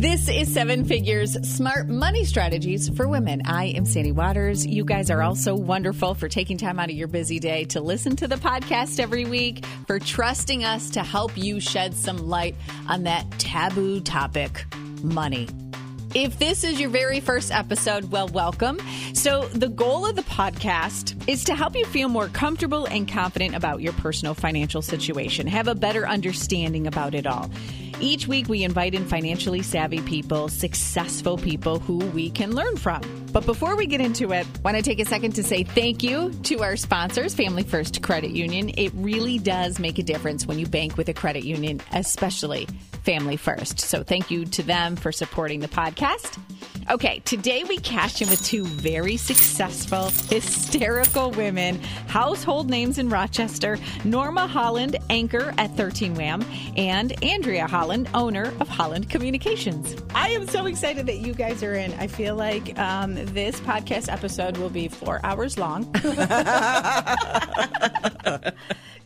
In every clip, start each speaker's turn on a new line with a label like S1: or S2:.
S1: This is Seven Figures Smart Money Strategies for Women. I am Sandy Waters. You guys are also wonderful for taking time out of your busy day to listen to the podcast every week, for trusting us to help you shed some light on that taboo topic money. If this is your very first episode, well, welcome. So, the goal of the podcast is to help you feel more comfortable and confident about your personal financial situation, have a better understanding about it all. Each week, we invite in financially savvy people, successful people who we can learn from. But before we get into it, I want to take a second to say thank you to our sponsors, Family First Credit Union. It really does make a difference when you bank with a credit union, especially Family First. So thank you to them for supporting the podcast. Okay, today we cash in with two very successful, hysterical women, household names in Rochester Norma Holland, anchor at 13 Wham, and Andrea Holland, owner of Holland Communications. I am so excited that you guys are in. I feel like um, this podcast episode will be four hours long.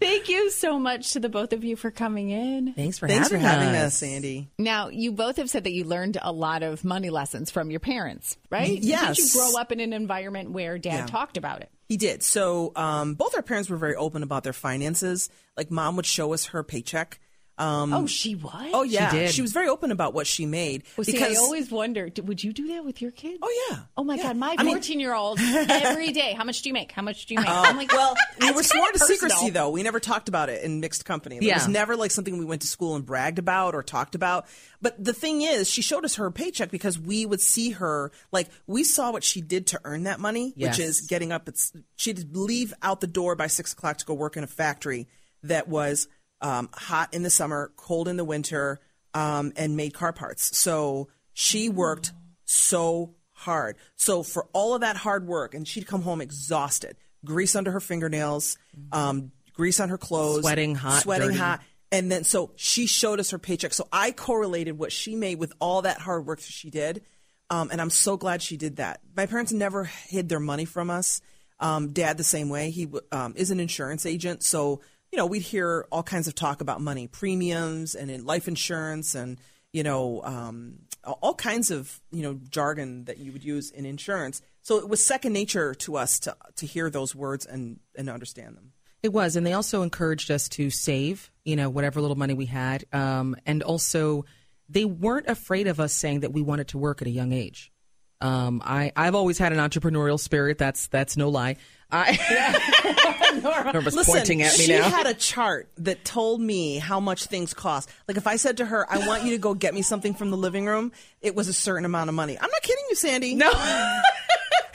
S1: Thank you so much to the both of you for coming in.
S2: Thanks for
S3: Thanks
S2: having
S3: for having
S2: us.
S3: us, Sandy.
S1: Now, you both have said that you learned a lot of money lessons from your parents, right?
S3: Yes.
S1: Did you grow up in an environment where dad
S3: Yeah.
S1: talked about it?
S3: He did. So um, both our parents were very open about their finances. Like mom would show us her paycheck. Um,
S1: Oh, she was?
S3: oh yeah,
S2: did.
S3: was very open about what she made.
S1: Well, see,
S3: because
S1: I always wonder, would you do that with your kids?
S3: oh yeah,
S1: Oh my
S3: Yeah.
S1: God, my 14 year old every day. How much do you make? How much do you make? I'm like,
S3: well, we were sworn to secrecy, though. We never talked about it in mixed company. It
S2: Yeah.
S3: was never like something we went to school and bragged about or talked about. But the thing is, she showed us her paycheck because we would see her, like, we saw what she did to earn that money,
S2: Yes.
S3: which is getting up. It's, she'd leave out the door by six o'clock to go work in a factory that was um, hot in the summer, cold in the winter, um, and made car parts. So she worked so hard. So for all of that hard work, and she'd come home exhausted, grease under her fingernails, um, grease on her clothes,
S2: Sweating hot,
S3: sweating
S2: dirty.
S3: hot. And then so she showed us her paycheck. So I correlated what she made with all that hard work that she did. Um, and I'm so glad she did that. My parents never hid their money from us. Um, Dad, the same way. He um, is an insurance agent. So, you know, we'd hear all kinds of talk about money, premiums and in life insurance and, you know, um, all kinds of, you know, jargon that you would use in insurance. So it was second nature to us to, to hear those words and, and understand them.
S2: It was, and they also encouraged us to save, you know, whatever little money we had, um, and also they weren't afraid of us saying that we wanted to work at a young age. Um, I I've always had an entrepreneurial spirit. That's that's no lie. I Norma's
S3: Listen,
S2: pointing at me
S3: she
S2: now.
S3: had a chart that told me how much things cost. Like if I said to her, "I want you to go get me something from the living room," it was a certain amount of money. I'm not kidding you, Sandy.
S2: no.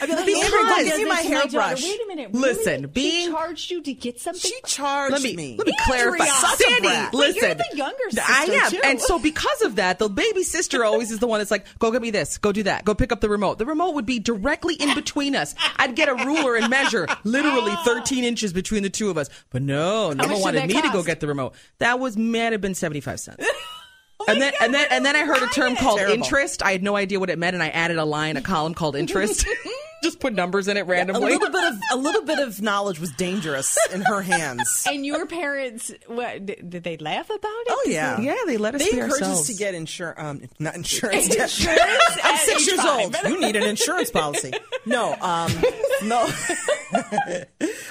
S3: I'd be like,
S2: Because-
S3: "Amber, go give me my hairbrush."
S1: Wait a minute.
S2: Listen, being-
S1: she charged you to get something.
S3: She charged
S2: let me,
S3: me.
S2: let me clarify.
S3: Andrea, a
S2: Sandy, listen.
S1: you're the younger
S2: I am,
S1: too.
S2: and so because of that, the baby sister always is the one that's like, "Go get me this, go do that, go pick up the remote." The remote would be directly in between us. I'd get a ruler and measure literally 13 inches between the two of us. But no,
S1: much did
S2: wanted me to go get the remote. That was might have been 75 cents. Oh and then and then and then I heard a term called
S3: Terrible.
S2: interest. I had no idea what it meant, and I added a line, a column called interest. Just put numbers in it
S3: a
S2: randomly.
S3: little bit of a little bit of knowledge was dangerous in her hands.
S1: and your parents, what, did did they laugh about it?
S3: Oh
S1: Did
S3: yeah,
S2: Yeah, they let us
S3: They encouraged
S2: ourselves.
S3: us to get insurance. Um, not insurance.
S1: Insurance
S3: I'm six years
S1: five.
S3: old. You need an insurance policy. No, um, no.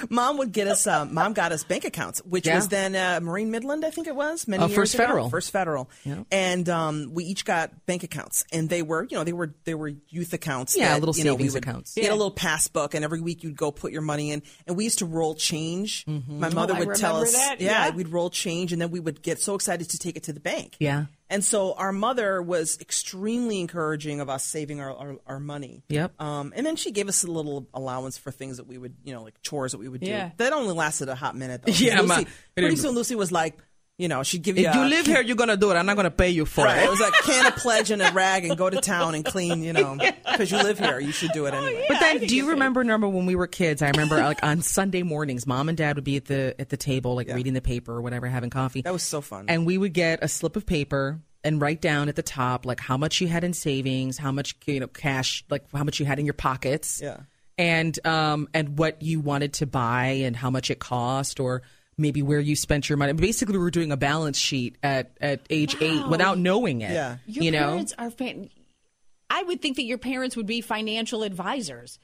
S3: mom would get us. Uh, mom got us bank accounts, which
S2: Yeah.
S3: was then uh, Marine Midland, I think it was. Many
S2: Uh,
S3: years
S2: First
S3: ago.
S2: Federal.
S3: First Federal. And um, we each got bank accounts, and they were, you know, they were they were youth accounts.
S2: Yeah,
S3: that,
S2: little
S3: you know,
S2: savings
S3: would
S2: accounts.
S3: Get
S1: Yeah.
S3: a little passbook, and every week you'd go put your money in, and we used to roll change. My mother
S1: Oh,
S3: would tell us, yeah,
S1: yeah.
S3: we'd roll change, and then we would get so excited to take it to the bank.
S2: Yeah.
S3: And so our mother was extremely encouraging of us saving our, our, our money.
S2: Yep.
S3: Um, and then she gave us a little allowance for things that we would, you know, like chores that we would do.
S1: Yeah.
S3: That only lasted a hot minute. Though.
S2: Yeah,
S3: Lucy, pretty soon Lucy was like, you know, she'd give you.
S2: If you
S3: a-
S2: live here, you're gonna do it. I'm not gonna pay you for
S3: Right.
S2: it.
S3: It was like can a pledge and a rag and go to town and clean, you know, because you live here. You should do it anyway.
S2: But then, do you remember? Remember when we were kids? I remember like on Sunday mornings, mom and dad would be at the at the table, like reading the paper or whatever, having coffee.
S3: That was so fun.
S2: and we would get a slip of paper and write down at the top like how much you had in savings, how much you know cash, like how much you had in your pockets,
S3: Yeah.
S2: and um and what you wanted to buy and how much it cost. Or maybe where you spent your money. Basically, we were doing a balance sheet at at age eight without knowing it.
S3: Yeah.
S1: Your
S2: you know.
S1: parents are. Fan- I would think that your parents would be financial advisors.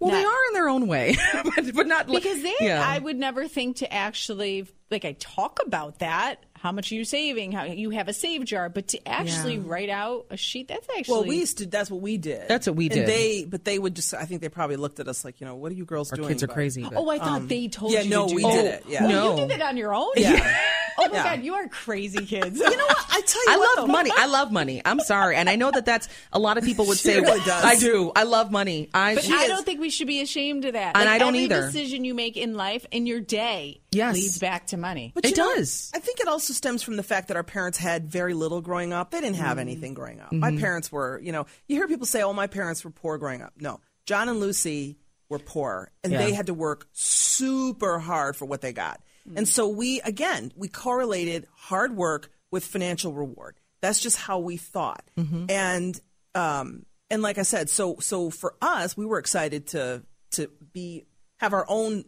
S2: Well, they are in their own way, but, but not
S1: because they.
S2: Yeah.
S1: I would never think to actually like I talk about that. How much are you saving? How you have a save jar, but to actually
S2: Yeah.
S1: write out a sheet that's actually
S3: Well, we used to. That's what we did.
S2: That's what we
S3: And
S2: did.
S3: they, but they would just. I think they probably looked at us like, you know, what are you girls
S2: Our
S3: doing?
S2: kids are
S3: But-
S2: crazy. But,
S1: Oh, I thought um, they told
S3: yeah,
S1: you.
S3: no,
S1: to do
S3: we
S1: that.
S3: did it, yeah.
S1: Oh,
S2: No.
S1: you did it on your own.
S3: Yeah.
S1: Oh my
S3: Yeah.
S1: god, you are crazy kids.
S3: You know what? I tell you
S2: I
S3: what,
S2: love
S3: though.
S2: money. I love money. I'm sorry, and I know that that's a lot of people would
S3: She
S2: say.
S3: really does.
S2: I do. I love money. I.
S1: But I
S2: is-
S1: don't think we should be ashamed of that.
S2: And
S1: Like,
S2: I don't either.
S1: every
S2: either.
S1: decision you make in life in your day
S2: Yes.
S1: leads back to money.
S3: But
S2: It
S3: know,
S2: does.
S3: I think it also stems from the fact that our parents had very little growing up. They didn't have mm-hmm. anything growing up. My mm-hmm. parents were, you know, you hear people say, "Oh, my parents were poor growing up." No, John and Lucy were poor, and
S2: Yeah.
S3: they had to work super hard for what they got. And so we, again, we correlated hard work with financial reward. That's just how we thought. And um, and like I said, so so for us, we were excited to to be have our own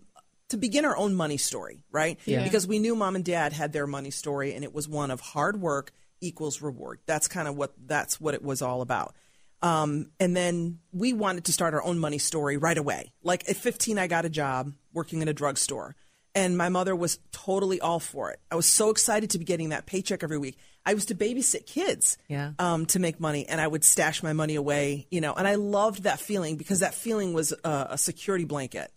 S3: to begin our own money story, right?
S2: Yeah.
S3: Because we knew mom and dad had their money story, and it was one of hard work equals reward. That's kind of what that's what it was all about. Um, and then we wanted to start our own money story right away. Like at 15, I got a job working in a drugstore, and my mother was totally all for it. I was so excited to be getting that paycheck every week. I was to babysit kids
S2: Yeah.
S3: um, to make money, and I would stash my money away, you know. And I loved that feeling because that feeling was a, a security blanket.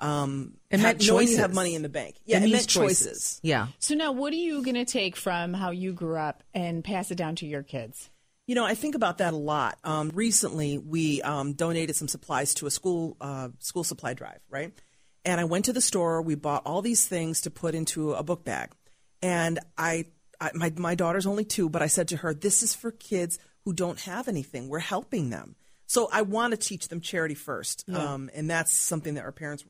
S3: Um,
S2: It
S3: ha-
S2: meant
S3: knowing you have money in the bank. Yeah,
S2: It
S3: it,
S2: means
S3: meant choices.
S2: Yeah.
S1: So now, what are you going to take from how you grew up and pass it down to your kids?
S3: You know, I think about that a lot. Um, recently, we um, donated some supplies to a school uh, school supply drive, right? And I went to the store. We bought all these things to put into a book bag, and I, I my my daughter's only two, but I said to her, "This is for kids who don't have anything. We're helping them." So I want to teach them charity first, um, and that's something that our parents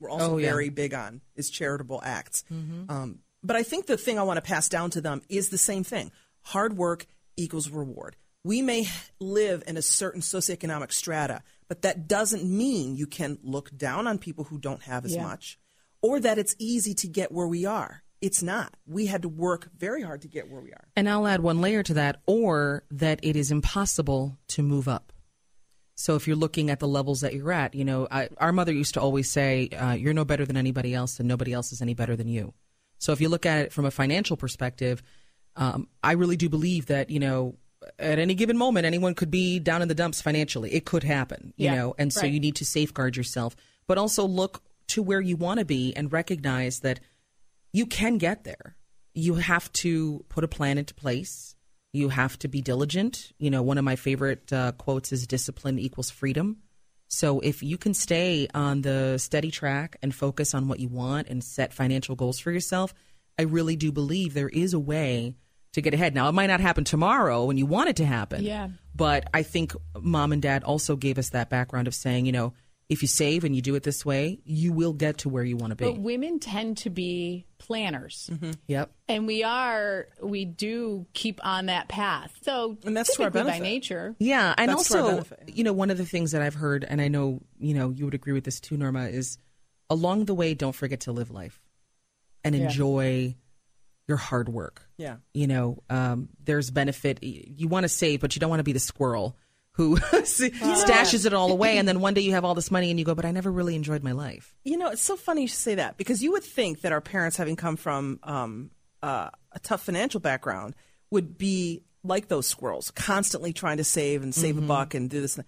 S3: were also
S2: Oh, yeah.
S3: very big on is charitable acts. Um, but I think the thing I want to pass down to them is the same thing: hard work equals reward. We may live in a certain socioeconomic strata, but that doesn't mean you can look down on people who don't have as
S1: Yeah.
S3: much, or that it's easy to get where we are. It's not. We had to work very hard to get where we are.
S2: And I'll add one layer to that, or that it is impossible to move up. So if you're looking at the levels that you're at, you know, I, our mother used to always say, uh, "You're no better than anybody else, and nobody else is any better than you." So if you look at it from a financial perspective, um, I really do believe that you know, at any given moment, anyone could be down in the dumps financially. It could happen, you
S1: Yeah,
S2: know, and so
S1: right.
S2: you need to safeguard yourself, but also look to where you want to be and recognize that you can get there. You have to put a plan into place. You have to be diligent. You know, one of my favorite uh, quotes is discipline equals freedom. So if you can stay on the steady track and focus on what you want and set financial goals for yourself, I really do believe there is a way to get ahead. Now, it might not happen tomorrow when you want it to happen.
S1: Yeah.
S2: But I think mom and dad also gave us that background of saying, you know, if you save and you do it this way, you will get to where you want to be.
S1: But women tend to be planners. Mm-hmm.
S2: Yep.
S1: And we are, we do keep on that path. So,
S3: And that's to our
S1: typically by nature.
S2: Yeah, and
S3: That's
S2: also, you know, one of the things that I've heard, and I know you know you would agree with this too, Norma, is along the way, don't forget to live life and
S1: Yeah.
S2: enjoy your hard work.
S3: Yeah.
S2: You know, um, there's benefit. You want to save, but you don't want to be the squirrel who stashes it all away, and then one day you have all this money and you go, "But I never really enjoyed my life."
S3: You know, it's so funny you say that because you would think that our parents, having come from um, uh, a tough financial background, would be like those squirrels, constantly trying to save and save
S2: Mm-hmm.
S3: a buck and do this. and.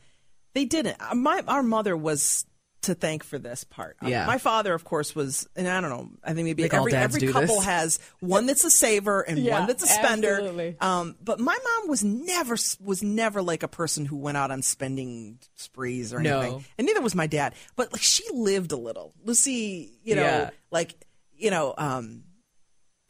S3: They didn't. Uh, My our mother was to thank for this part. Uh,
S2: Yeah.
S3: my father, of course, was, and I don't know. I think maybe
S2: think all
S3: every every couple
S2: this.
S3: has one that's a saver and
S1: Yeah,
S3: one that's a spender.
S1: absolutely.
S3: Um, but my mom was never was never like a person who went out on spending sprees or anything.
S2: No.
S3: anything and neither was my dad. But like she lived a little. Lucy, you know,
S2: Yeah.
S3: like you know, um,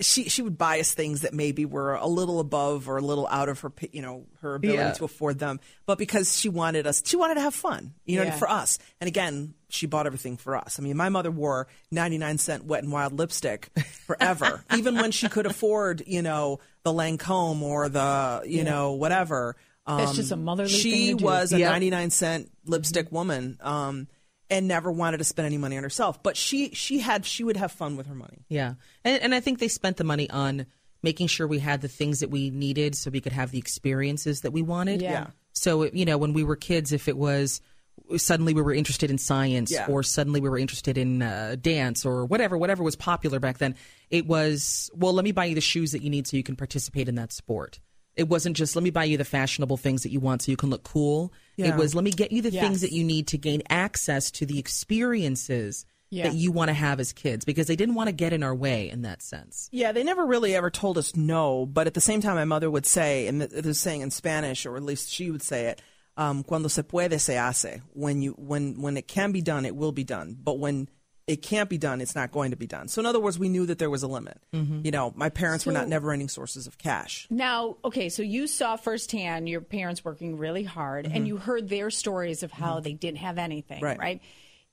S3: she she would buy us things that maybe were a little above or a little out of her, you know, her ability
S2: Yeah.
S3: to afford them. But because she wanted us, she wanted to have fun, you know,
S1: Yeah.
S3: for us. And again, she bought everything for us. I mean, my mother wore ninety nine cent Wet and Wild lipstick forever, even when she could afford, you know, the Lancome or the, you know, whatever. Um,
S1: That's just a motherly
S3: She
S1: to do.
S3: was a
S2: Yep.
S3: 99 cent lipstick woman. Um, and never wanted to spend any money on herself. But she she had she would have fun with her money.
S2: Yeah, and, and I think they spent the money on making sure we had the things that we needed so we could have the experiences that we wanted.
S1: Yeah.
S3: Yeah.
S2: So you know, when we were kids, if it was suddenly we were interested in science
S3: Yeah.
S2: or suddenly we were interested in uh, dance or whatever whatever was popular back then it was well let me buy you the shoes that you need so you can participate in that sport it wasn't just let me buy you the fashionable things that you want so you can look cool it was let me get you the
S1: Yes.
S2: things that you need to gain access to the experiences
S1: Yeah.
S2: that you want to have as kids because they didn't want to get in our way in that sense
S3: Yeah, they never really ever told us no, but at the same time, my mother would say, and th- this saying in Spanish, or at least she would say it, um, "Cuando se puede, se hace." When you when when it can be done, it will be done. But when it can't be done, it's not going to be done. So in other words, we knew that there was a limit. Mm-hmm. You know, my parents were not never-ending sources of cash.
S1: Now, okay, so you saw firsthand your parents working really hard and mm-hmm. you heard their stories of how mm-hmm. they didn't have anything,
S3: Right.
S1: right?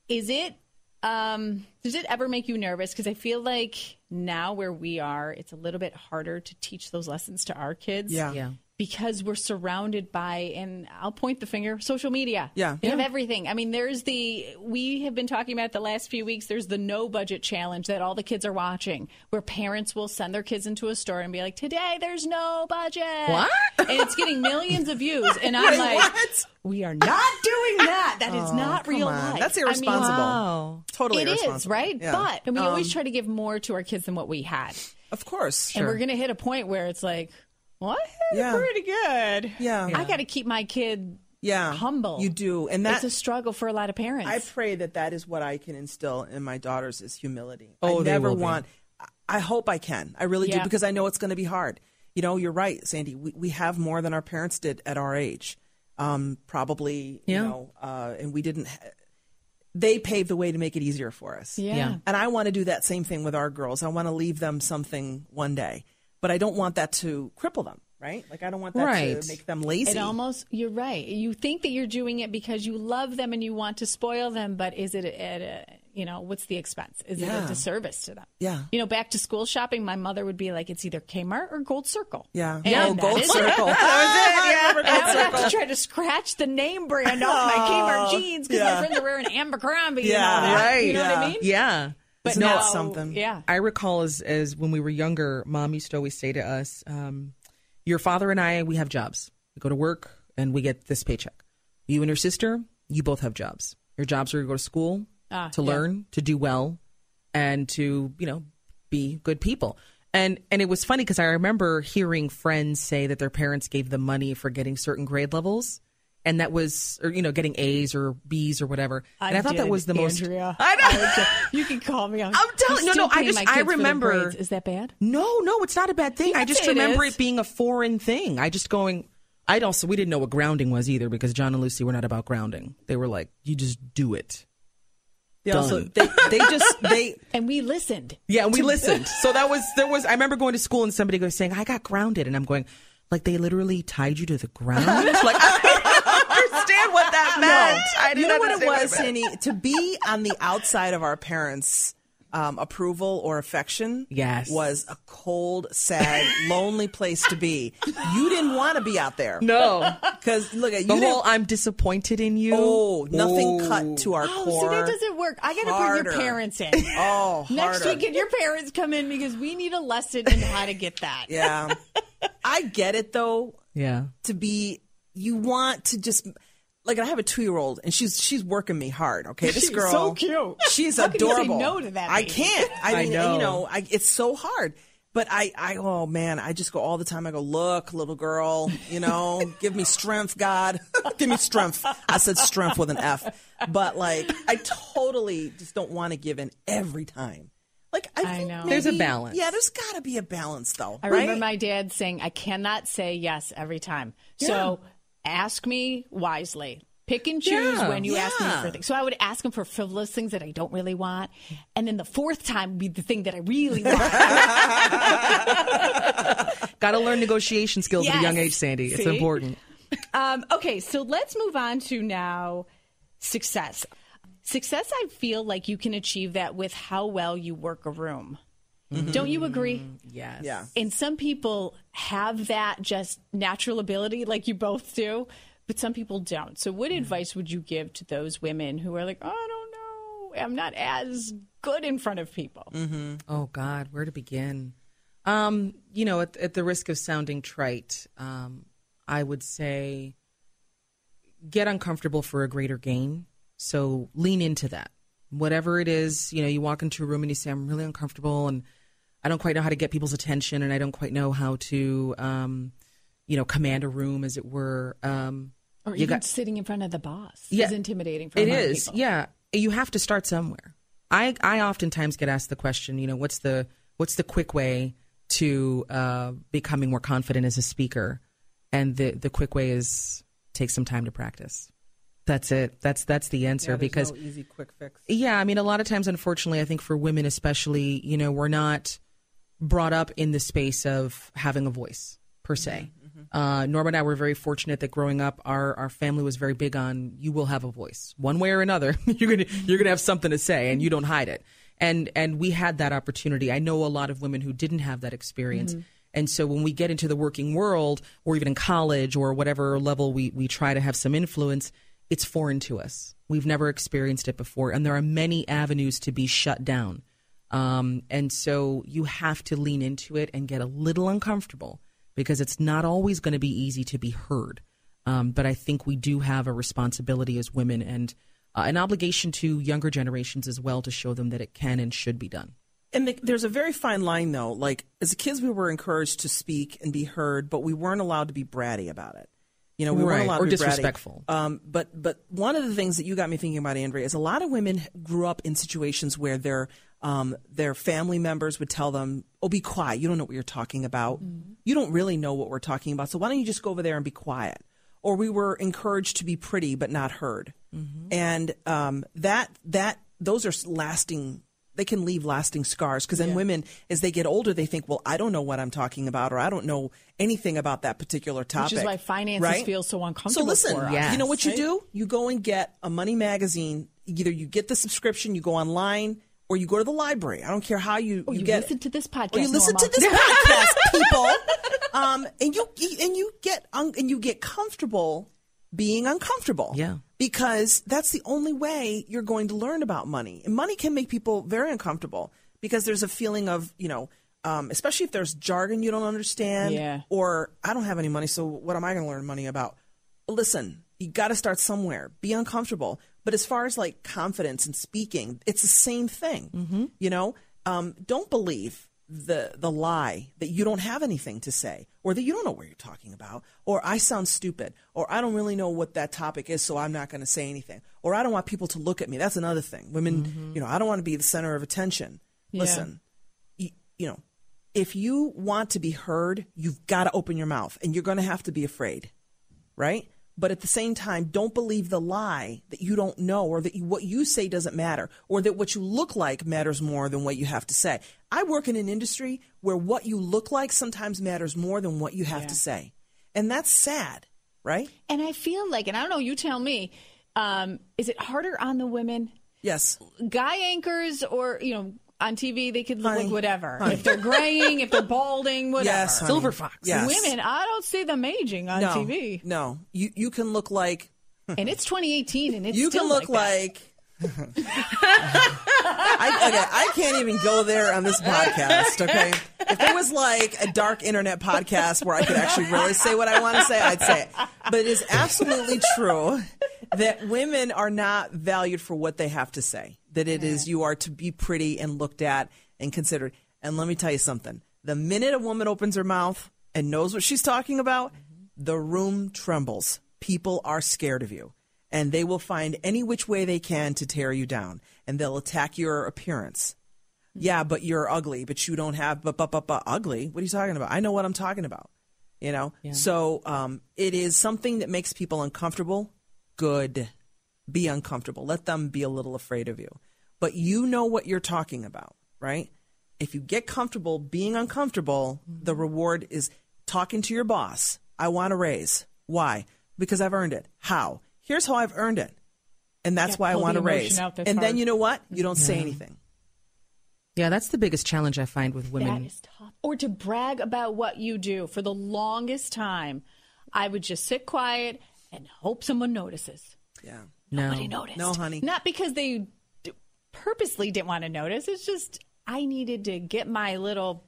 S1: Is it um does it ever make you nervous because I feel like now where we are, it's a little bit harder to teach those lessons to our kids.
S3: Yeah.
S2: Yeah.
S1: Because we're surrounded by, and I'll point the finger, social media.
S3: Yeah.
S1: We have everything. I mean, there's the, we have been talking about the last few weeks, there's the no budget challenge that all the kids are watching, where parents will send their kids into a store and be like, today there's no budget.
S2: What?
S1: And it's getting millions of views. And I'm like,
S3: what?
S1: we are not doing that. That is not real
S3: on.
S1: life.
S3: That's
S1: I mean,
S3: irresponsible.
S2: wow
S3: Totally
S1: it is,
S3: irresponsible.
S1: right?
S3: Yeah.
S1: But and we
S3: Um,
S1: always try to give more to our kids than what we had.
S3: of course,
S1: And we're going to hit a point where it's like, well, I
S3: Yeah.
S1: pretty good.
S3: Yeah.
S1: I got to keep my kid
S3: yeah,
S1: humble.
S3: You do, and that
S1: it's a struggle for a lot of parents.
S3: I pray that that is what I can instill in my daughters is humility.
S2: Oh,
S3: I
S2: they
S3: never
S2: will be.
S3: want. I hope I can. I really
S1: Yeah.
S3: do because I know it's going to be hard. You know, you're right, Sandy. We we have more than our parents did at our age. Um, probably,
S2: Yeah.
S3: you know, uh, and we didn't. Ha- they paved the way to make it easier for us.
S1: yeah.
S2: Yeah.
S3: And I want to do that same thing with our girls. I want to leave them something one day, but I don't want that to cripple them. Right? Like I don't want that
S2: Right.
S3: to make them lazy.
S1: It almost, you're right. You think that you're doing it because you love them and you want to spoil them, but is it at a, you know, what's the expense? Is it a disservice to them?
S3: Yeah.
S1: You know, back to school shopping, my mother would be like, it's either Kmart or Gold Circle.
S3: yeah.
S1: And
S3: oh, Gold Circle. that was it. Yeah.
S1: And I would have to try to scratch the name brand off my oh, Kmart jeans because
S3: yeah.
S1: my friends are wearing Abercrombie and
S3: Yeah,
S1: all that.
S2: right.
S1: You know what I mean?
S2: yeah
S1: But
S3: Isn't something?
S1: Yeah.
S2: I recall as as when we were younger, mom used to always say to us, um, "Your father and I, we have jobs. We go to work and we get this paycheck. You and your sister, you both have jobs. Your jobs are to go to school,
S1: Ah,
S2: to
S1: yeah.
S2: learn, to do well, and to you know be good people." And and it was funny because I remember hearing friends say that their parents gave them money for getting certain grade levels. And that was, or you know, getting A's or B's or whatever. and I thought that was the most.
S1: Andrea.
S2: I know.
S1: You can call me. I'm,
S2: I'm telling- you,
S1: no,
S2: no, I just- I
S1: kids for their
S2: remember-
S1: Is that bad?
S2: No, no, it's not a bad thing.
S1: You
S2: I just
S1: it
S2: remember
S1: is.
S2: it, being a foreign thing. I just going. I also we didn't know what grounding was either because John and Lucy were not about grounding. They were like, you just do it.
S3: They also
S2: Done.
S3: they, they just they
S1: And we listened.
S2: Yeah, and we listened. So that was there was. I remember going to school and somebody goes saying, "I got grounded," and I'm going, like they literally tied you to the ground. like I didn't understand what that meant. I didn't
S3: you know what it was,
S2: meant.
S3: Sandy? To be on the outside of our parents' um, approval or affection,
S2: Yes.
S3: was a cold, sad, lonely place to be. You didn't want to be out there,
S2: No,
S3: because look at
S2: the
S3: you.
S2: whole "I'm disappointed in you."
S3: oh, nothing
S2: Oh.
S3: cut to our
S1: Oh,
S3: core.
S1: see, that doesn't work. I got to bring your parents in.
S3: Oh,
S1: Next
S3: harder.
S1: week, can your parents come in because we need a lesson in how to get that.
S3: Yeah, I get it though.
S2: Yeah.
S3: to be you want to just like I have a two year old and she's she's working me hard. Okay, this
S1: She's
S3: girl
S1: so cute.
S3: She's
S1: How can you say
S3: adorable.
S1: no to that
S3: I can't. I
S2: I
S3: mean,
S2: know.
S3: you know, I, it's so hard. But I, I, oh man, I just go all the time. I go, look, little girl, you know, give me strength, God, give me strength. I said strength with an F, but like, I totally just don't want to give in every time. Like, I,
S1: I
S3: think
S1: know.
S2: There's a balance.
S3: Yeah, there's got to be a balance, though.
S1: I
S3: right?
S1: remember my dad saying, I cannot say yes every time. So ask me wisely. Pick and choose
S2: Yeah,
S1: when you ask me for things. So I would ask him for frivolous things that I don't really want. And then the fourth time would be the thing that I really want.
S2: Got to learn negotiation skills at a young age, Sandy. It's important.
S1: Um, okay, so let's move on to now success. Success, I feel like you can achieve that with how well you work a room. Don't you agree?
S2: Yes.
S3: Yeah.
S1: And some people have that just natural ability, like you both do, but some people don't. So, what advice would you give to those women who are like, oh, I don't way I'm not as good in front of people.
S3: Mm-hmm.
S2: Oh God, where to begin? Um, you know, at, at the risk of sounding trite, um, I would say get uncomfortable for a greater gain. So lean into that. Whatever it is, you know, you walk into a room and you say, I'm really uncomfortable and I don't quite know how to get people's attention and I don't quite know how to, um, you know, command a room, as it were. Um,
S1: or
S2: you
S1: even
S2: got-
S1: sitting in front of the boss
S2: Yeah.
S1: is intimidating for a
S2: It
S1: lot of people.
S2: yeah. You have to start somewhere. I I oftentimes get asked the question, you know, what's the what's the quick way to uh, becoming more confident as a speaker? And the the quick way is take some time to practice. That's it. That's that's the answer
S3: Yeah,
S2: because
S3: no easy quick fix.
S2: yeah, I mean, a lot of times, unfortunately, I think for women especially, you know, we're not brought up in the space of having a voice per se. Mm-hmm. Mm-hmm. Uh, Norma and I were very fortunate that growing up, our, our family was very big on you will have a voice one way or another. you're gonna mm-hmm. you're gonna have something to say, and you don't hide it. And and we had that opportunity. I know a lot of women who didn't have that experience. And so when we get into the working world, or even in college, or whatever level we, we try to have some influence, it's foreign to us. We've never experienced it before, and there are many avenues to be shut down. Um, and so you have to lean into it and get a little uncomfortable because it's not always going to be easy to be heard. Um, but I think we do have a responsibility as women and uh, an obligation to younger generations as well to show them that it can and should be done.
S3: And the, there's a very fine line, though. Like as kids, we were encouraged to speak and be heard, but we weren't allowed to be bratty about it. You know, we
S2: Right,
S3: weren't allowed
S2: or
S3: to be
S2: disrespectful.
S3: Bratty. Um, but but one of the things that you got me thinking about, Andrea, is a lot of women grew up in situations where their um, their family members would tell them, "Oh, be quiet. You don't know what you're talking about. You don't really know what we're talking about. So why don't you just go over there and be quiet?" Or we were encouraged to be pretty but not heard, and um, that that those are lasting they can leave lasting scars because then women as they get older they think well i don't know what i'm talking about or i don't know anything about that particular topic
S1: Which is why finances
S3: right?
S1: feel so uncomfortable
S3: so listen.
S2: Yes.
S3: you know what you do you go and get a money magazine either you get the subscription you go online or you go to the library i don't care how you,
S1: Or you
S3: get
S1: listen to this podcast.
S3: or you listen
S1: Norma.
S3: to this podcast people um, and you and you get un, and you get comfortable being uncomfortable
S2: Yeah.
S3: because that's the only way you're going to learn about money. And money can make people very uncomfortable because there's a feeling of, you know, um, especially if there's jargon you don't understand
S1: Yeah.
S3: or I don't have any money, so what am I going to learn money about? Listen, you got to start somewhere. Be uncomfortable. But as far as like confidence and speaking, it's the same thing. You know, um, don't believe the the lie that you don't have anything to say or that you don't know what you're talking about or I sound stupid or I don't really know what that topic is so I'm not going to say anything or I don't want people to look at me. That's another thing. Women, you know, I don't want to be the center of attention. Listen, you, you know, if you want to be heard, you've got to open your mouth and you're going to have to be afraid, right? But at the same time, don't believe the lie that you don't know or that you, what you say doesn't matter or that what you look like matters more than what you have to say. I work in an industry where what you look like sometimes matters more than what you have to say. And that's sad, right?
S1: And I feel like, and I don't know, you tell me, um, is it harder on the women?
S3: Yes.
S1: Guy anchors or, you know, on TV, they could look
S3: Honey,
S1: like whatever.
S3: honey.
S1: If they're graying, if they're balding, whatever.
S3: Yes. honey.
S2: Silver fox.
S3: Yes.
S1: Women, I don't see them aging on
S3: no,
S1: TV.
S3: No. You, you can look like
S1: And it's 2018 and it's
S3: you
S1: still
S3: can look
S1: like,
S3: like. I, okay, I can't even go there on this podcast. Okay, if there was like a dark internet podcast where I could actually really say what I want to say, I'd say it. But it is absolutely true that women are not valued for what they have to say. That it is you are to be pretty and looked at and considered. And let me tell you something: the minute a woman opens her mouth and knows what she's talking about, the room trembles. People are scared of you and they will find any which way they can to tear you down and they'll attack your appearance. Yeah, but you're ugly, but you don't have but but but, but ugly. What are you talking about? I know what I'm talking about. You know? So um, it is something that makes people uncomfortable. Good. Be uncomfortable. Let them be a little afraid of you. But you know what you're talking about, right? If you get comfortable being uncomfortable, the reward is talking to your boss. I want a raise. Why? Because I've earned it. How? Here's how I've earned it. And that's
S1: Yeah,
S3: why I want
S1: to
S3: raise.
S1: out that's
S3: And then you know what? You don't say anything.
S2: Yeah, that's the biggest challenge I find with women.
S1: is tough. Or to brag about what you do. For the longest time, I would just sit quiet and hope someone notices.
S3: Yeah.
S2: no.
S1: Nobody noticed.
S3: No, honey.
S1: Not because they d- purposely didn't want to notice. It's just I needed to get my little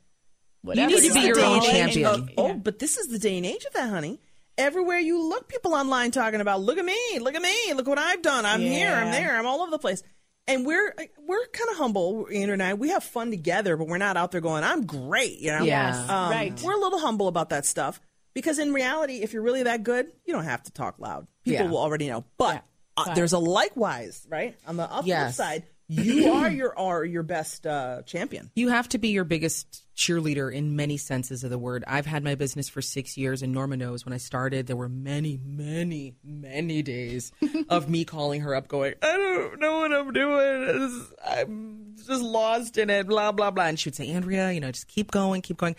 S1: whatever.
S2: need to be
S1: wanna
S2: your
S1: call
S2: own
S1: it.
S2: champion.
S1: And-
S3: Oh,
S1: yeah.
S3: but this is the day and age of that, honey. Everywhere you look, people online talking about, look at me, look at me, look what I've done. I'm here, I'm there, I'm all over the place. And we're we're kind of humble, Andrea and I. We have fun together, but we're not out there going, "I'm great," you know.
S1: Yes,
S3: Um,
S1: right.
S3: We're a little humble about that stuff because in reality, if you're really that good, you don't have to talk loud. People
S2: Yeah.
S3: will already know. But
S1: Yeah.
S3: uh, there's a likewise, right? On the up
S2: Yes.
S3: side, you are your are your best uh, champion.
S2: You have to be your biggest cheerleader in many senses of the word. I've had my business for six years, and Norma knows when I started, there were many, many, many days of me calling her up, going, I don't know what I'm doing. I'm just lost in it, blah, blah, blah. And she would say, Andrea, you know, just keep going, keep going.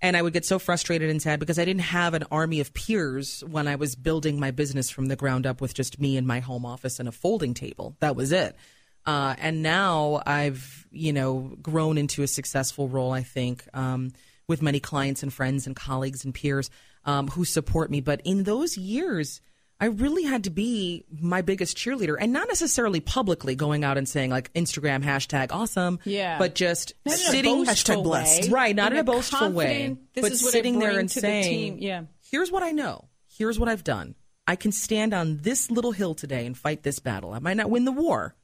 S2: And I would get so frustrated and sad because I didn't have an army of peers when I was building my business from the ground up with just me in my home office and a folding table. That was it. Uh, and now I've, you know, grown into a successful role, I think, um, with many clients and friends and colleagues and peers um, who support me. But in those years, I really had to be my biggest cheerleader and not necessarily publicly going out and saying like Instagram hashtag awesome.
S1: Yeah.
S2: But just
S1: Not in
S2: sitting
S3: Hashtag blessed.
S1: way.
S2: Right, not in a boastful way,
S1: This
S2: but
S1: is what
S2: sitting there and saying,
S1: the team. Yeah.
S2: "Here's what I know. Here's what I've done. I can stand on this little hill today and fight this battle. I might not win the war.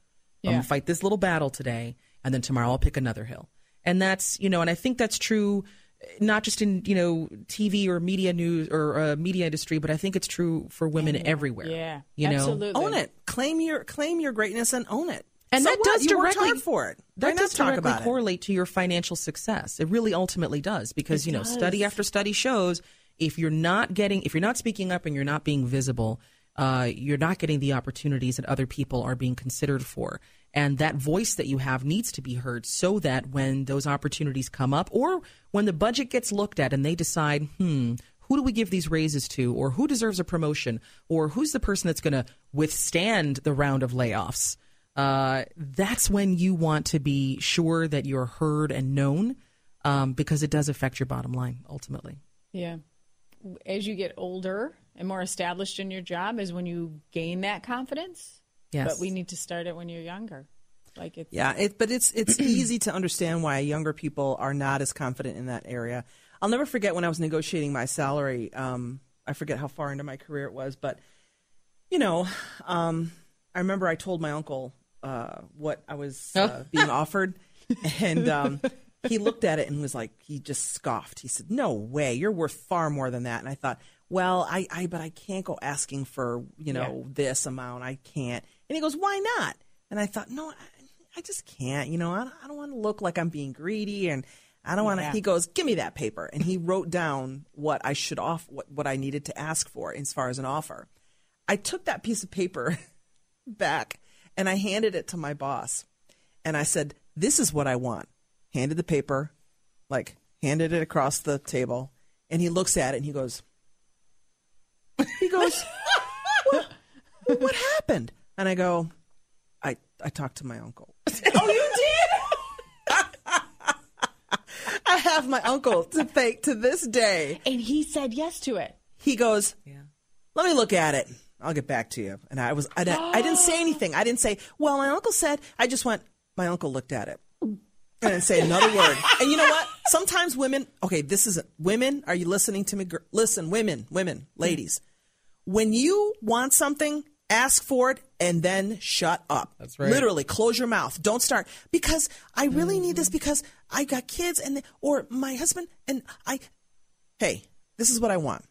S2: But I'm gonna fight this little battle today, and then tomorrow I'll pick another hill." And that's you know, and I think that's true. Not just in you know TV or media news or uh, media industry, but I think it's true for women everywhere.
S1: Yeah.
S2: you know,
S1: Absolutely.
S3: Own it. Claim your claim your greatness and own it.
S2: And
S3: So
S2: that
S3: what?
S2: does
S3: You worked
S2: directly
S3: hard for it.
S2: That does
S3: talk
S2: directly
S3: about it?
S2: correlate to your financial success. It really ultimately does because you know
S1: does.
S2: study after study shows if you're not getting if you're not speaking up and you're not being visible, uh, you're not getting the opportunities that other people are being considered for. And that voice that you have needs to be heard so that when those opportunities come up or when the budget gets looked at and they decide, hmm, who do we give these raises to or who deserves a promotion or who's the person that's going to withstand the round of layoffs? uh, that's when you want to be sure that you're heard and known um, because it does affect your bottom line ultimately.
S1: Yeah. As you get older and more established in your job is when you gain that confidence.
S2: Yes.
S1: But we need to start it when you're younger. Like it's
S3: Yeah, it, but it's it's easy to understand why younger people are not as confident in that area. I'll never forget when I was negotiating my salary. Um, I forget how far into my career it was, but you know, um, I remember I told my uncle uh, what I was uh, being offered, and um, he looked at it and was like, he just scoffed. He said, "No way, you're worth far more than that." And I thought, well, I, I but I can't go asking for you know this amount. I can't. And he goes, "Why not?" And I thought, no, I, I just can't. You know, I, I don't want to look like I'm being greedy, and I don't want to. He goes, "Give me that paper," and he wrote down what I should off, what what I needed to ask for as far as an offer. I took that piece of paper back and I handed it to my boss, and I said, "This is what I want." Handed the paper, like handed it across the table, and he looks at it and he goes, he goes, what, what happened? And I go, I I talked to my uncle.
S1: Oh, you did?
S3: I have my uncle to thank to this day.
S1: and he said yes to it.
S3: He goes,
S2: Yeah.
S3: let me look at it. I'll get back to you. And I was, I, didn't- I didn't say anything. I didn't say, well, my uncle said, I just went, my uncle looked at it. I didn't say another word. And you know what? Sometimes women, okay, this isn't, women, are you listening to me? Listen, women, women, ladies. When you want something, ask for it and then shut up.
S2: That's right.
S3: Literally, close your mouth. Don't start because I really need this because I got kids and or my husband and I. Hey, this is what I want.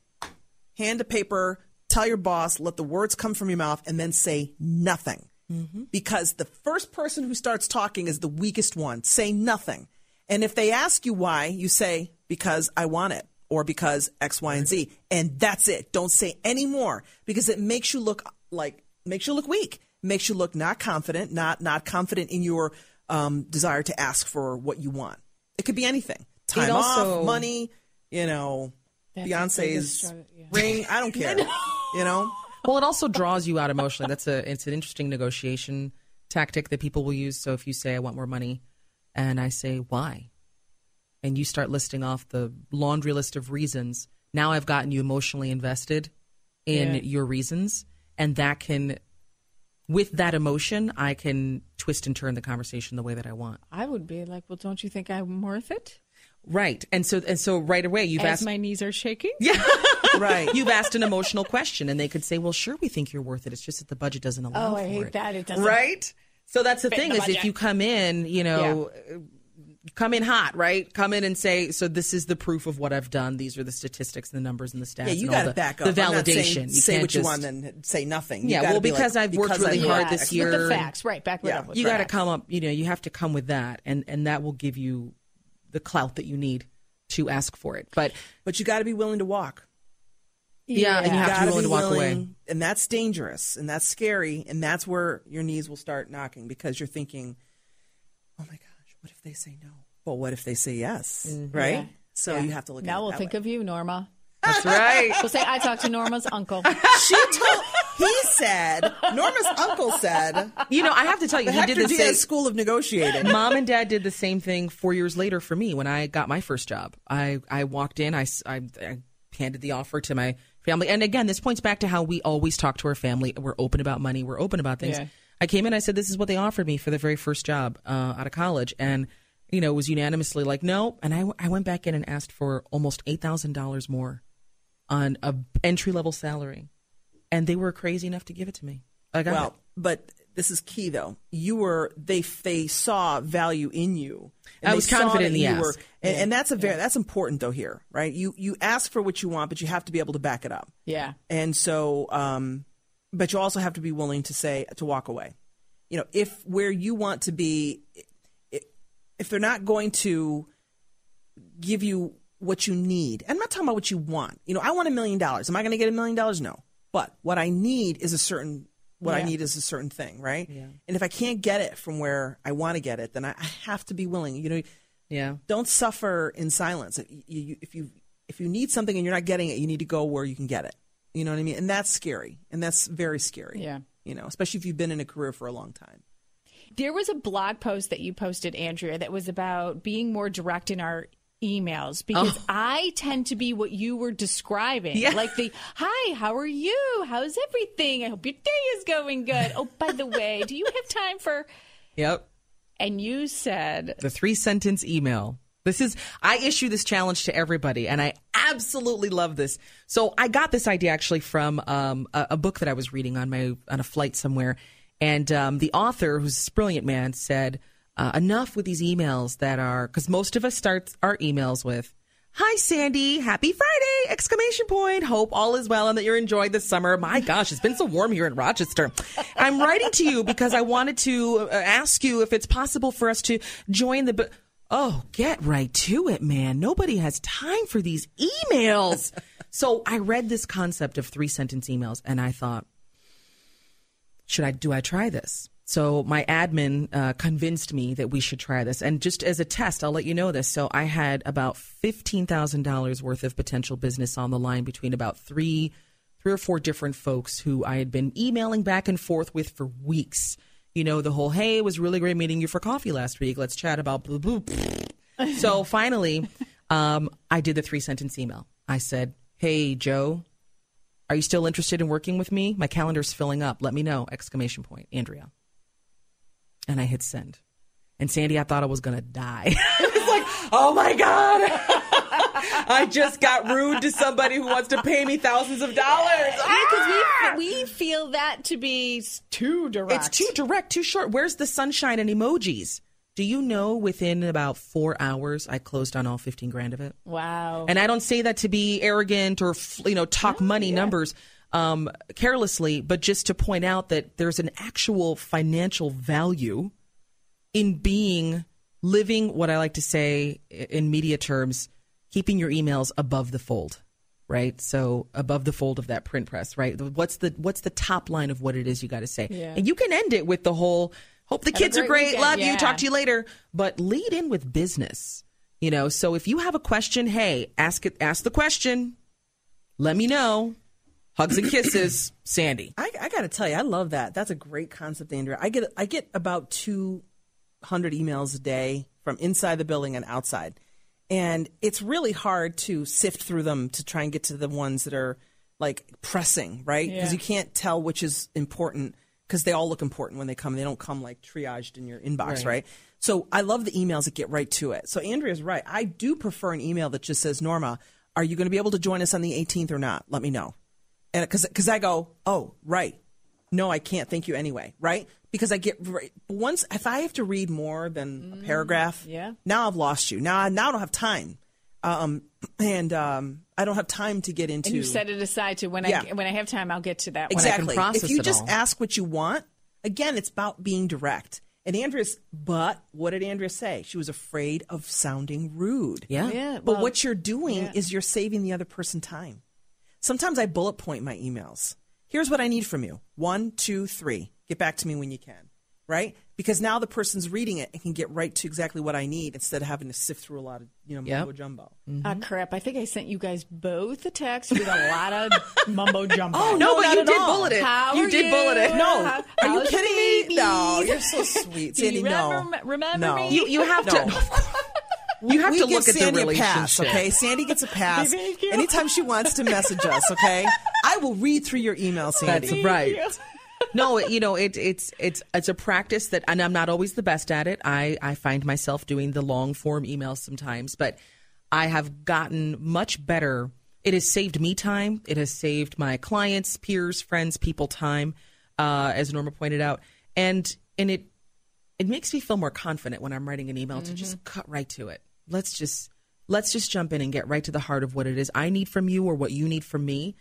S3: Hand a paper. Tell your boss. Let the words come from your mouth, and then say nothing. Mm-hmm. Because the first person who starts talking is the weakest one. Say nothing. And if they ask you why, you say, because I want it or because X, Y, and Z. And that's it. Don't say any more because it makes you look like, makes you look weak, makes you look not confident, not, not confident in your um, desire to ask for what you want. It could be anything time
S2: also-
S3: off, money, you know,
S1: That's the biggest
S3: Beyonce's
S1: yeah.
S3: ring. I don't care. you know?
S2: Well, it also draws you out emotionally. That's a it's an interesting negotiation tactic that people will use. So if you say I want more money, and I say why, and you start listing off the laundry list of reasons, now I've gotten you emotionally invested in
S1: Yeah.
S2: your reasons, and that can with that emotion, I can twist and turn the conversation the way that I want.
S1: I would be like, well, don't you think I'm worth it?
S2: Right. And so and so right away you've
S1: As
S2: asked
S1: my knees are shaking.
S2: Yeah.
S3: Right.
S2: You've asked an emotional question and they could say, "Well, sure we think you're worth it. It's just that the budget doesn't allow
S1: Oh, I hate
S2: it."
S1: that. It doesn't.
S2: Right? So that's the thing
S1: the
S2: is if you come in, you know, come in hot, right? Come in and say, "So this is the proof of what I've done. These are the statistics, the numbers and the stats."
S3: Yeah, you got to back up.
S2: The
S3: I'm saying
S2: validation. You
S3: say
S2: can't
S3: what you want and say nothing. You
S2: Yeah,
S3: gotta
S2: well,
S3: be
S2: because
S3: like,
S2: I've worked
S3: because
S2: really hard this year.
S1: With the facts, right? Back it
S3: Yeah.
S1: up with
S2: you got to come up you know you have to come with that and and that will give you the clout that you need to ask for it but
S3: But you got to be willing to walk.
S2: yeah, and you
S3: You
S2: have to be willing to walk away
S3: and that's dangerous, and that's scary, and that's where your knees will start knocking because you're thinking, "Oh my gosh, what if they say no? Well, what if they say yes? Mm-hmm. Right?
S1: Yeah.
S3: So
S1: Yeah.
S3: you have to look.
S1: Now
S3: at it
S1: we'll
S3: that
S1: think
S3: way.
S1: of you, Norma.
S2: that's right
S1: We'll say I talked to Norma's uncle.
S3: She told. He said. Norma's uncle said.
S2: you know i have to tell you
S3: The
S2: he
S3: Hector
S2: did the
S3: Diaz
S2: same
S3: School of Negotiating.
S2: mom and dad did the same thing four years later for me when i got my first job i i walked in I I handed the offer to my family and again this points back to how we always talk to our family we're open about money we're open about things
S1: Yeah.
S2: I came in i said this is what they offered me for the very first job uh, out of college and you know it was unanimously like no and i, I went back in and asked for almost $8000 more on a entry level salary and they were crazy enough to give it to me i got
S3: Well,
S2: it
S3: but this is key though. You were they they saw value in you.
S2: I
S3: they
S2: was confident in the
S3: you were-
S2: ask.
S3: and, and that's a very that's important though here, right? You you ask for what you want, but you have to be able to back it up.
S1: Yeah.
S3: And so, um, but you also have to be willing to say to walk away. You know, if where you want to be, if they're not going to give you what you need, I'm not talking about what you want. You know, I want a million dollars. Am I going to get a million dollars? No. But what I need is a certain. What I need is a certain thing, right? Yeah. And if I can't get it from where I want to get it, then I, have to be willing. You know,
S2: yeah
S3: don't suffer in silence. You- you- if you if you need something and you're not getting it, you need to go where you can get it. You know what I mean? And that's scary, and that's very scary.
S1: Yeah.
S3: You know, especially if you've been in a career for a long time.
S1: There was a blog post that you posted, Andrea, that was about being more direct in our emails because oh. I tend to be what you were describing.
S2: Yeah.
S1: Like the, hi, how are you? How's everything? I hope your day is going good. Oh, by the way, do you have time for.
S2: yep
S1: And you said,
S2: the three sentence email. This is, I issue this challenge to everybody, and I absolutely love this. So I got this idea actually from um, a, a book that I was reading on my on a flight somewhere, and um, the author, who's a brilliant man, said, uh, "Enough with these emails that are because most of us start our emails with." Hi Sandy, happy Friday! Exclamation point. Hope all is well and that you're enjoying the summer. My gosh, it's been so warm here in Rochester. I'm writing to you because I wanted to uh, ask you if it's possible for us to join the. Oh, get right to it, man. Nobody has time for these emails. so I read this concept of three sentence emails and I thought, should I do I try this? So my admin uh, convinced me that we should try this, and just as a test, I'll let you know this. So I had about fifteen thousand dollars worth of potential business on the line between about three, three or four different folks who I had been emailing back and forth with for weeks. You know, the whole "Hey, it was really great meeting you for coffee last week. Let's chat about so finally, um, I did the three sentence email. I said, "Hey, Joe." Are you still interested in working with me? My calendar's filling up. Let me know! Exclamation point, Andrea. And I hit send. And Sandy, I thought I was gonna die. I was like, oh my god! I just got rude to somebody who wants to pay me thousands of dollars.
S1: because
S2: Ah!
S1: we, we feel that to be too direct.
S2: It's too direct, too short. Where's the sunshine and emojis? Do you know within about four hours I closed on all fifteen grand of it?
S1: Wow.
S2: And I don't say that to be arrogant or you know talk money numbers um, carelessly, but just to point out that there's an actual financial value in being living what I like to say in media terms, keeping your emails above the fold, right? So above the fold of that print press, right? What's the what's the top line of what it is you got to say,
S1: Yeah.
S2: and you can end it with the whole "Hope the
S1: Have a
S2: kids are
S1: great
S2: great,
S1: weekend."
S2: love you, talk to you later," but lead in with business. You know, so if you have a question, hey, ask it. Ask the question. Let me know. Hugs and kisses, Sandy.
S3: I, I got to tell you, I love that. That's a great concept, Andrea. I get I get about two hundred emails a day from inside the building and outside, and it's really hard to sift through them to try and get to the ones that are like pressing, right? Because
S1: Yeah.
S3: you can't tell which is important because they all look important when they come. They don't come like triaged in your inbox,
S2: Right.
S3: right? So I love the emails that get right to it. So Andrea's right. I do prefer an email that just says, Norma, are you going to be able to join us on the 18th or not? Let me know. And because because I go, oh, right. No, I can't. Thank you anyway. Right? Because I get right, once if I have to read more than a paragraph,
S1: yeah.
S3: now I've lost you. Now I now I don't have time, um, and um, I don't have time to get into.
S1: And you set it aside to when
S3: Yeah.
S1: I when I have time, I'll get to that. one.
S3: exactly.
S2: process
S3: if you
S2: it
S3: just
S2: all.
S3: ask what you want, again, it's about being direct. And Andrea's, but what did Andrea say? She was afraid of sounding rude.
S2: Yeah.
S1: Yeah,
S3: But what you're doing
S1: yeah.
S3: is you're saving the other person time. Sometimes I bullet point my emails. Here's what I need from you. One, two, three. Get back to me when you can. Right? Because now the person's reading it and can get right to exactly what I need instead of having to sift through a lot of, you know,
S2: Yep.
S3: mumbo jumbo.
S1: Ah, crap! I think I sent you guys both a text with a lot of mumbo jumbo.
S3: Oh,
S2: No,
S3: No,
S2: but you did
S3: all.
S2: bullet it.
S1: How
S2: you
S1: are
S2: did
S1: you?
S2: bullet it.
S3: No.
S1: How-
S3: Are you kidding
S1: the
S3: me? No. You're so sweet.
S1: Do you
S3: Sandy, no.
S1: remember, remember
S3: No.
S1: me?
S2: You you have
S3: No.
S2: to. You have
S3: we
S2: to
S3: give
S2: look at the
S3: Sandy
S2: relationship.
S3: a pass, okay? Sandy gets a pass
S1: Thank you.
S3: anytime she wants to message us, okay? I will read through your email, Sandy.
S2: That's right. No, you know, it, it's it's it's a practice that, and I'm not always the best at it. I I find myself doing the long form emails sometimes, but I have gotten much better. It has saved me time. It has saved my clients, peers, friends, people time, uh, as Norma pointed out, and and it it makes me feel more confident when I'm writing an email to just cut right to it. Let's just let's just jump in and get right to the heart of what it is I need from you or what you need from me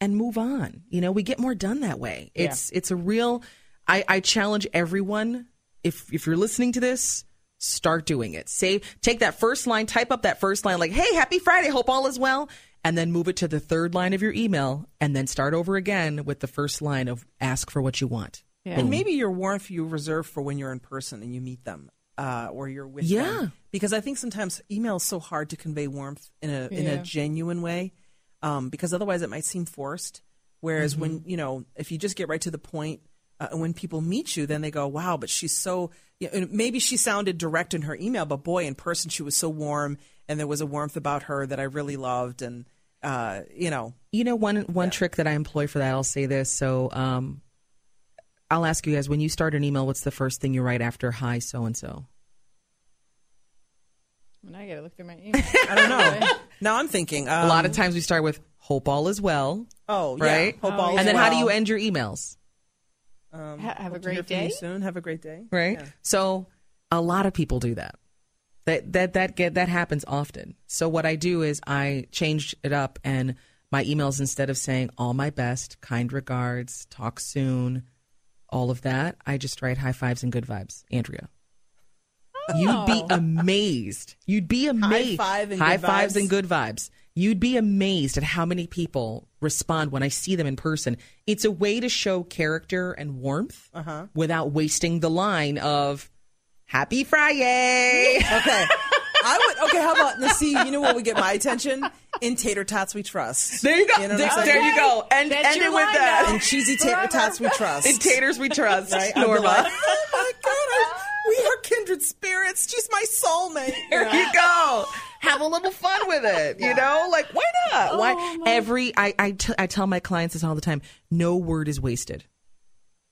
S2: and move on. You know, we get more done that way. It's it's a real I, I challenge everyone if if you're listening to this, start doing it. Say take that first line, type up that first line like, "Hey, happy Friday, hope all is well." And then move it to the third line of your email and then start over again with the first line of ask for what you want.
S1: Yeah.
S3: And maybe your warmth you reserve for when you're in person and you meet them, uh, or you're with
S2: Yeah.
S3: them. Because I think sometimes email is so hard to convey warmth in a in a genuine way, um, because otherwise it might seem forced. Whereas
S2: Mm-hmm.
S3: when you know, if you just get right to the point, uh, and when people meet you, then they go, "Wow!" But she's so. You know, and maybe she sounded direct in her email, but boy, in person she was so warm, and there was a warmth about her that I really loved, and uh, you know,
S2: You know, one one trick that I employ for that, I'll say this. So, um, I'll ask you guys when you start an email, what's the first thing you write after "Hi, so and so"?
S1: Now I gotta look through my email.
S3: I don't know. now I'm thinking um,
S2: A lot of times we start with "Hope all is well,"
S3: Oh,
S2: right?
S3: Yeah. Hope
S1: Oh,
S3: all
S1: yeah.
S3: is
S2: and then how do you end your emails?
S3: Um,
S1: Ha- have a
S3: hope to hear
S1: great day.
S3: Soon. Have a great day.
S2: right?
S3: Yeah.
S2: So a lot of people do that. That that that get that happens often. So what I do is I change it up and my emails instead of saying all my best, kind regards, talk soon, all of that, I just write high fives and good vibes, Andrea. You'd be amazed. You'd be amazed.
S3: five and
S2: high
S3: good
S2: fives
S3: vibes?
S2: and good vibes. You'd be amazed at how many people respond when I see them in person. It's a way to show character and warmth
S3: Uh-huh.
S2: without wasting the line of "Happy Friday."
S3: Okay. I would. Okay. How about now? See, you know what would get my attention? In tater tots we trust.
S2: there you go.
S3: You know
S2: there, there you go. And
S1: That's
S2: end it with that.
S1: now.
S3: In cheesy tater tots we trust.
S2: In taters we trust.
S3: Right? I'd
S2: Norma.
S3: like, oh my god, I, we are kindred spirits. She's my soulmate.
S2: There you go. Have a little fun with it. You know, like why not? why oh, every I I, t- I tell my clients this all the time. No word is wasted.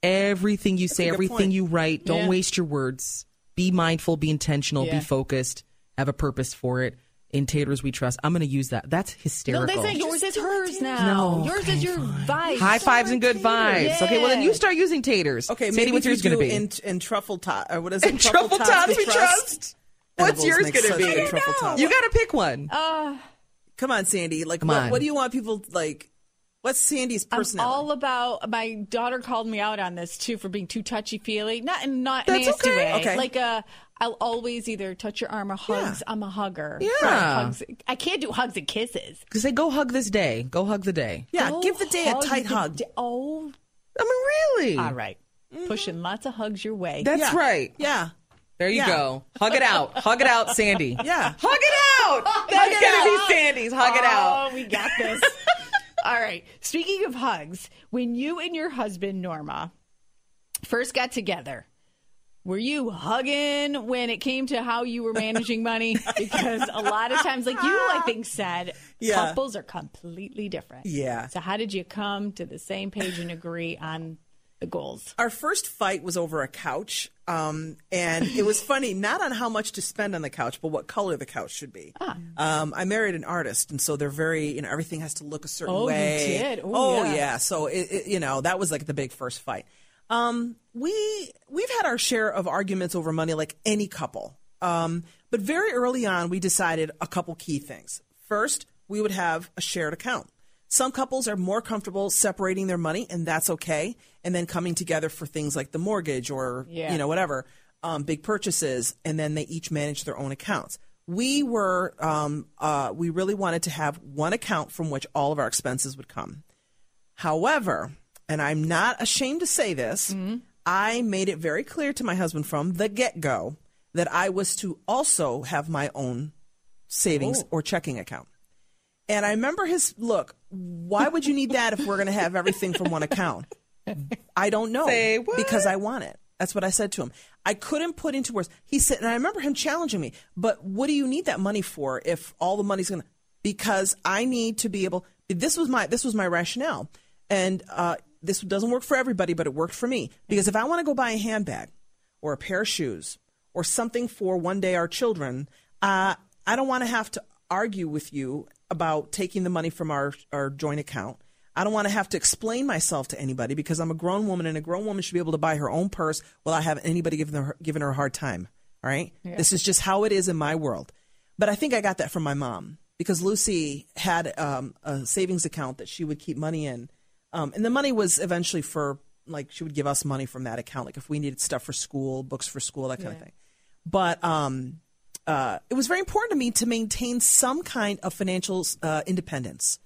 S2: Everything you say, everything
S3: point.
S2: you write, don't
S1: Yeah.
S2: waste your words. Be mindful, be intentional,
S1: Yeah.
S2: be focused, have a purpose for it. In taters we trust. I'm going to use that. That's hysterical.
S1: No,
S2: hysterical.
S1: they say yours is hers now.
S2: No,
S1: yours
S2: okay,
S1: is your vibe.
S2: High fives and good vibes. Okay, well then you start using taters.
S3: Okay,
S2: Sandy,
S3: maybe
S2: what's yours
S3: you
S2: going to be?
S3: in, in truffle tot or what is it?
S2: And truffle tots we trust. What's yours going to
S3: such
S2: be?
S3: good truffle tots.
S2: You got to pick one.
S1: Uh,
S3: Come on, Sandy. Like,
S2: Come
S3: what,
S2: on.
S3: what do you want people like? What's Sandy's
S1: I'm all about. My daughter called me out on this too for being too touchy feely. Not in not
S2: That's
S1: nasty
S2: okay.
S1: way.
S3: Okay.
S1: Like uh, I'll always either touch your arm or hugs. I'm a hugger.
S2: Yeah.
S1: Hugs. I can't do hugs and kisses.
S2: Because they go hug this day. Go hug the day.
S3: yeah,
S1: Go
S3: give the day a tight hug.
S1: d- oh,
S2: I mean, really?
S1: all right. Pushing lots of hugs your way.
S2: That's
S3: Yeah.
S2: right.
S3: Yeah.
S2: There you
S3: Yeah.
S2: go. Hug it out. Hug it out, Sandy.
S3: Yeah.
S2: Hug it out. That's going to be Sandy's. Hug it out.
S1: Oh, we got this. All right. Speaking of hugs, when you and your husband Norma first got together, were you hugging when it came to how you were managing money? Because a lot of times, like you, I think, said
S3: Yeah.
S1: couples are completely different.
S3: Yeah.
S1: So how did you come to the same page and agree on goals.
S3: Our first fight was over a couch, um, and it was funny not on how much to spend on the couch, but what color the couch should be.
S1: Ah.
S3: Um, I married an artist, and so they're very, you know, everything has to look a certain
S1: Oh, you
S3: way.
S1: did? Ooh,
S3: oh
S1: yeah.
S3: yeah. So it, it, you know, that was like the big first fight. Um, we we've had our share of arguments over money, like any couple. Um, but very early on, we decided a couple key things. First, we would have a shared account. Some couples are more comfortable separating their money, and that's okay. And then coming together for things like the mortgage or
S1: Yeah.
S3: you know whatever, um, big purchases, and then they each manage their own accounts. We were um, uh, we really wanted to have one account from which all of our expenses would come. However, and I'm not ashamed to say this, I made it very clear to my husband from the get go that I was to also have my own savings or checking account. And I remember his look, why would you need that if we're going to have everything from one account? I don't know.
S2: Say what?
S3: Because I want it. That's what I said to him. I couldn't put into words. He said, and I remember him challenging me, but what do you need that money for if all the money's going to, because I need to be able, this was my, this was my rationale. And, uh, this doesn't work for everybody, but it worked for me. Because if I want to go buy a handbag or a pair of shoes or something for one day our children, uh, I don't want to have to argue with you about taking the money from our, our joint account. I don't want to have to explain myself to anybody because I'm a grown woman and a grown woman should be able to buy her own purse without having anybody giving her, giving her a hard time. All right. This is just how it is in my world. But I think I got that from my mom because Lucy had um, a savings account that she would keep money in. Um, and the money was eventually for, like, she would give us money from that account, like if we needed stuff for school, books for school, that kind of thing. But um, uh, it was very important to me to maintain some kind of financial uh, independence,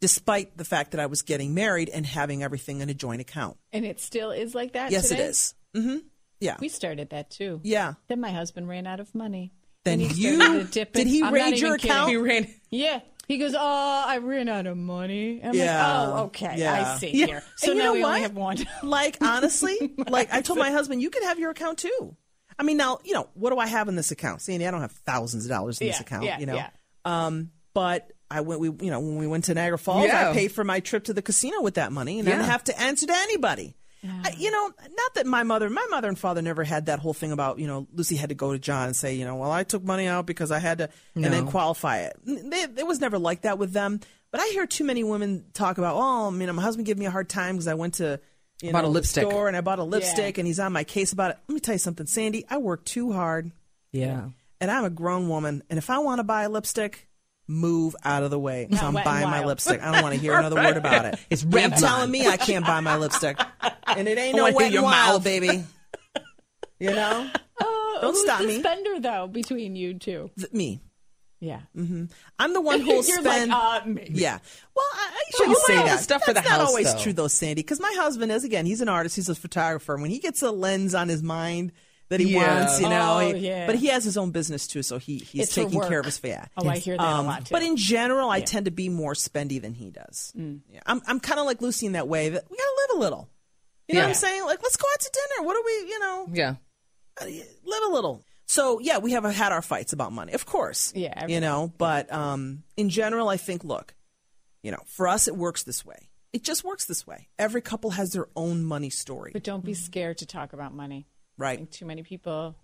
S3: despite the fact that I was getting married and having everything in a joint account.
S1: And it still is like that
S3: Yes,
S1: today?
S3: it is. Mm-hmm. Yeah.
S1: We started that too.
S3: Yeah.
S1: Then my husband ran out of money.
S3: Then
S1: he
S3: you-
S1: dip
S3: did he
S1: I'm
S3: raid your account?
S2: He ran.
S1: Yeah. He goes, Oh, I ran out of money. I'm
S3: Yeah.
S1: like, Oh, okay.
S3: Yeah.
S1: I see
S3: Yeah.
S1: here. So
S3: And you
S1: now
S3: know
S1: we
S3: what?
S1: only have one.
S3: like honestly, like I told my husband, you can have your account too. I mean, now you know what do I have in this account, Sandy? I don't have thousands of dollars in this account,
S1: yeah,
S3: you know.
S1: yeah.
S3: Um, but I went, we you know, when we went to Niagara Falls,
S2: Yeah.
S3: I paid for my trip to the casino with that money, and I didn't have to answer to anybody. I, you know, not that my mother, my mother and father never had that whole thing about, you know, Lucy had to go to John and say, you know, well, I took money out because I had to, and then qualify it. They, it was never like that with them. But I hear too many women talk about, oh, you know, my husband gave me a hard time because I went to, you
S2: Bought
S3: know,
S2: a lipstick.
S3: store and I bought a lipstick and he's on my case about it. Let me tell you something, Sandy. I work too hard
S2: Yeah.
S3: and I'm a grown woman. And if I want to buy a lipstick, move out of the way. So I'm buying my lipstick. I don't want to hear another word about it.
S2: It's
S3: You
S2: red
S3: ain't telling me I can't buy my lipstick. And it ain't no
S2: wanna
S3: wet
S2: your
S3: wild,
S2: mouth.
S3: baby. You know?
S1: Oh,
S3: Don't
S1: who's
S3: stop
S1: the
S3: me.
S1: spender though between you two?
S3: Th- Me.
S1: Yeah.
S3: I'm the one who'll spend.
S1: like, uh, maybe.
S3: Yeah. Well, I, I shouldn't say that.
S2: Stuff for
S3: That's
S2: the
S3: not
S2: house,
S3: always
S2: though.
S3: true, though, Sandy. Because my husband is again, he's an artist. He's a photographer. When he gets a lens on his mind that he
S2: Yeah.
S3: wants, you know.
S1: Oh,
S3: he-
S1: yeah.
S3: But he has his own business too, so he he's
S1: It's
S3: taking care of his yeah.
S1: Oh, I hear that a lot too.
S3: But in general, I tend to be more spendy than he does.
S1: Mm.
S3: Yeah. I'm I'm kind of like Lucy in that way that we gotta live a little. You know what I'm saying? Like, let's go out to dinner. What are we? You know,
S2: Yeah.
S3: live a little. So yeah, we have had our fights about money, of course.
S1: Yeah,
S3: you know, but um, in general, I think look, you know, for us it works this way. It just works this way. Every couple has their own money story,
S1: But don't be scared to talk about money. I
S3: right?
S1: think too many people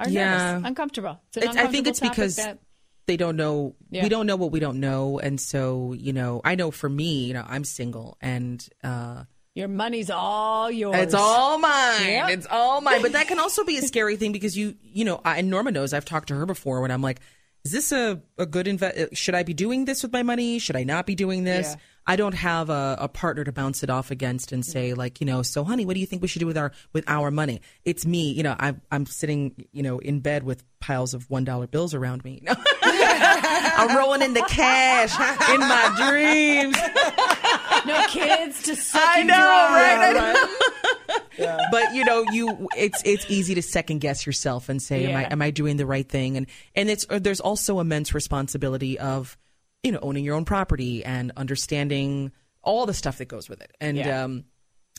S1: are
S2: Yeah.
S1: nervous, uncomfortable. It's an
S2: It's- I think it's
S1: topic
S2: because
S1: that-
S2: they don't know
S1: Yeah.
S2: we don't know what we don't know and so you know i know for me you know i'm single and uh
S1: your money's all yours.
S2: it's all mine.
S1: Yep.
S2: it's all mine. But that can also be a scary thing because you you know I, and norma knows i've talked to her before when i'm like is this a, a good invest uh, should i be doing this with my money? Should i not be doing this?
S1: Yeah.
S2: i don't have a, a partner to bounce it off against and say mm-hmm. like you know so honey what do you think we should do with our with our money? It's me you know i'm, I'm sitting you know in bed with piles of one dollar bills around me I'm rolling in the cash in my dreams.
S1: no kids to suck
S2: I
S1: you
S2: know,
S1: dry.
S2: right? But you know, you it's it's easy to second guess yourself and say, "Am I am I doing the right thing?" And and it's uh, there's also immense responsibility of you know owning your own property and understanding all the stuff that goes with it. And
S1: Yeah.
S2: um,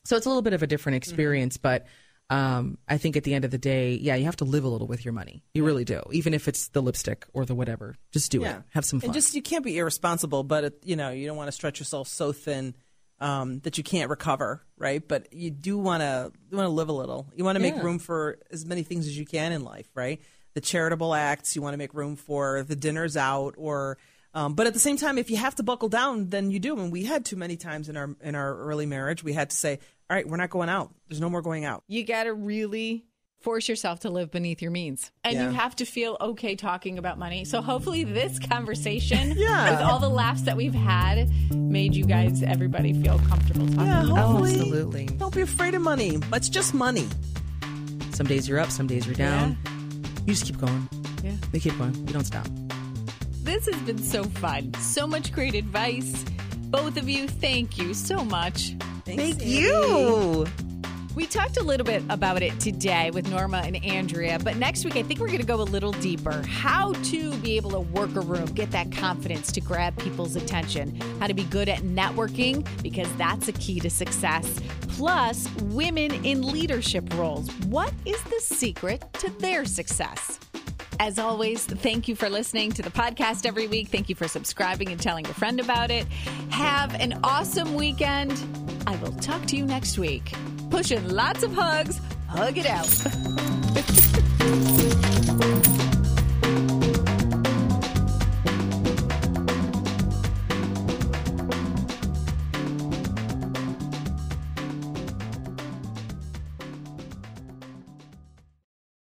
S2: so it's a little bit of a different experience, but. Um, I think at the end of the day, yeah, you have to live a little with your money. You really do, even if it's the lipstick or the whatever. Just do
S3: Yeah,
S2: it. Have some fun.
S3: And just you can't be irresponsible, but it, you know you don't want to stretch yourself so thin um, that you can't recover, right? But you do want to you want to live a little. You want to make
S2: Yeah.
S3: room for as many things as you can in life, right? The charitable acts. You want to make room for the dinners out, or um, but at the same time, if you have to buckle down, then you do. And we had too many times in our in our early marriage, we had to say, "All right, we're not going out. There's no more going out."
S1: You got to really force yourself to live beneath your means. And
S3: Yeah.
S1: you have to feel okay talking about money. So hopefully this conversation
S3: Yeah.
S1: with all the laughs that we've had made you guys everybody feel comfortable talking.
S3: Yeah,
S1: about
S3: hopefully.
S2: absolutely.
S3: Don't be afraid of money. It's just money.
S2: Some days you're up, some days you're down. You just keep going.
S1: Yeah.
S2: We keep going. We don't stop.
S1: This has been so fun. So much great advice. Both of you, thank you so much.
S3: Thank
S2: you.
S1: We talked a little bit about it today with Norma and Andrea, but next week I think we're going to go a little deeper. How to be able to work a room, get that confidence to grab people's attention, how to be good at networking, because that's a key to success. Plus, women in leadership roles. What is the secret to their success? As always, thank you for listening to the podcast every week. Thank you for subscribing and telling a friend about it. Have an awesome weekend. I will talk to you next week. Pushing lots of hugs. Hug it out.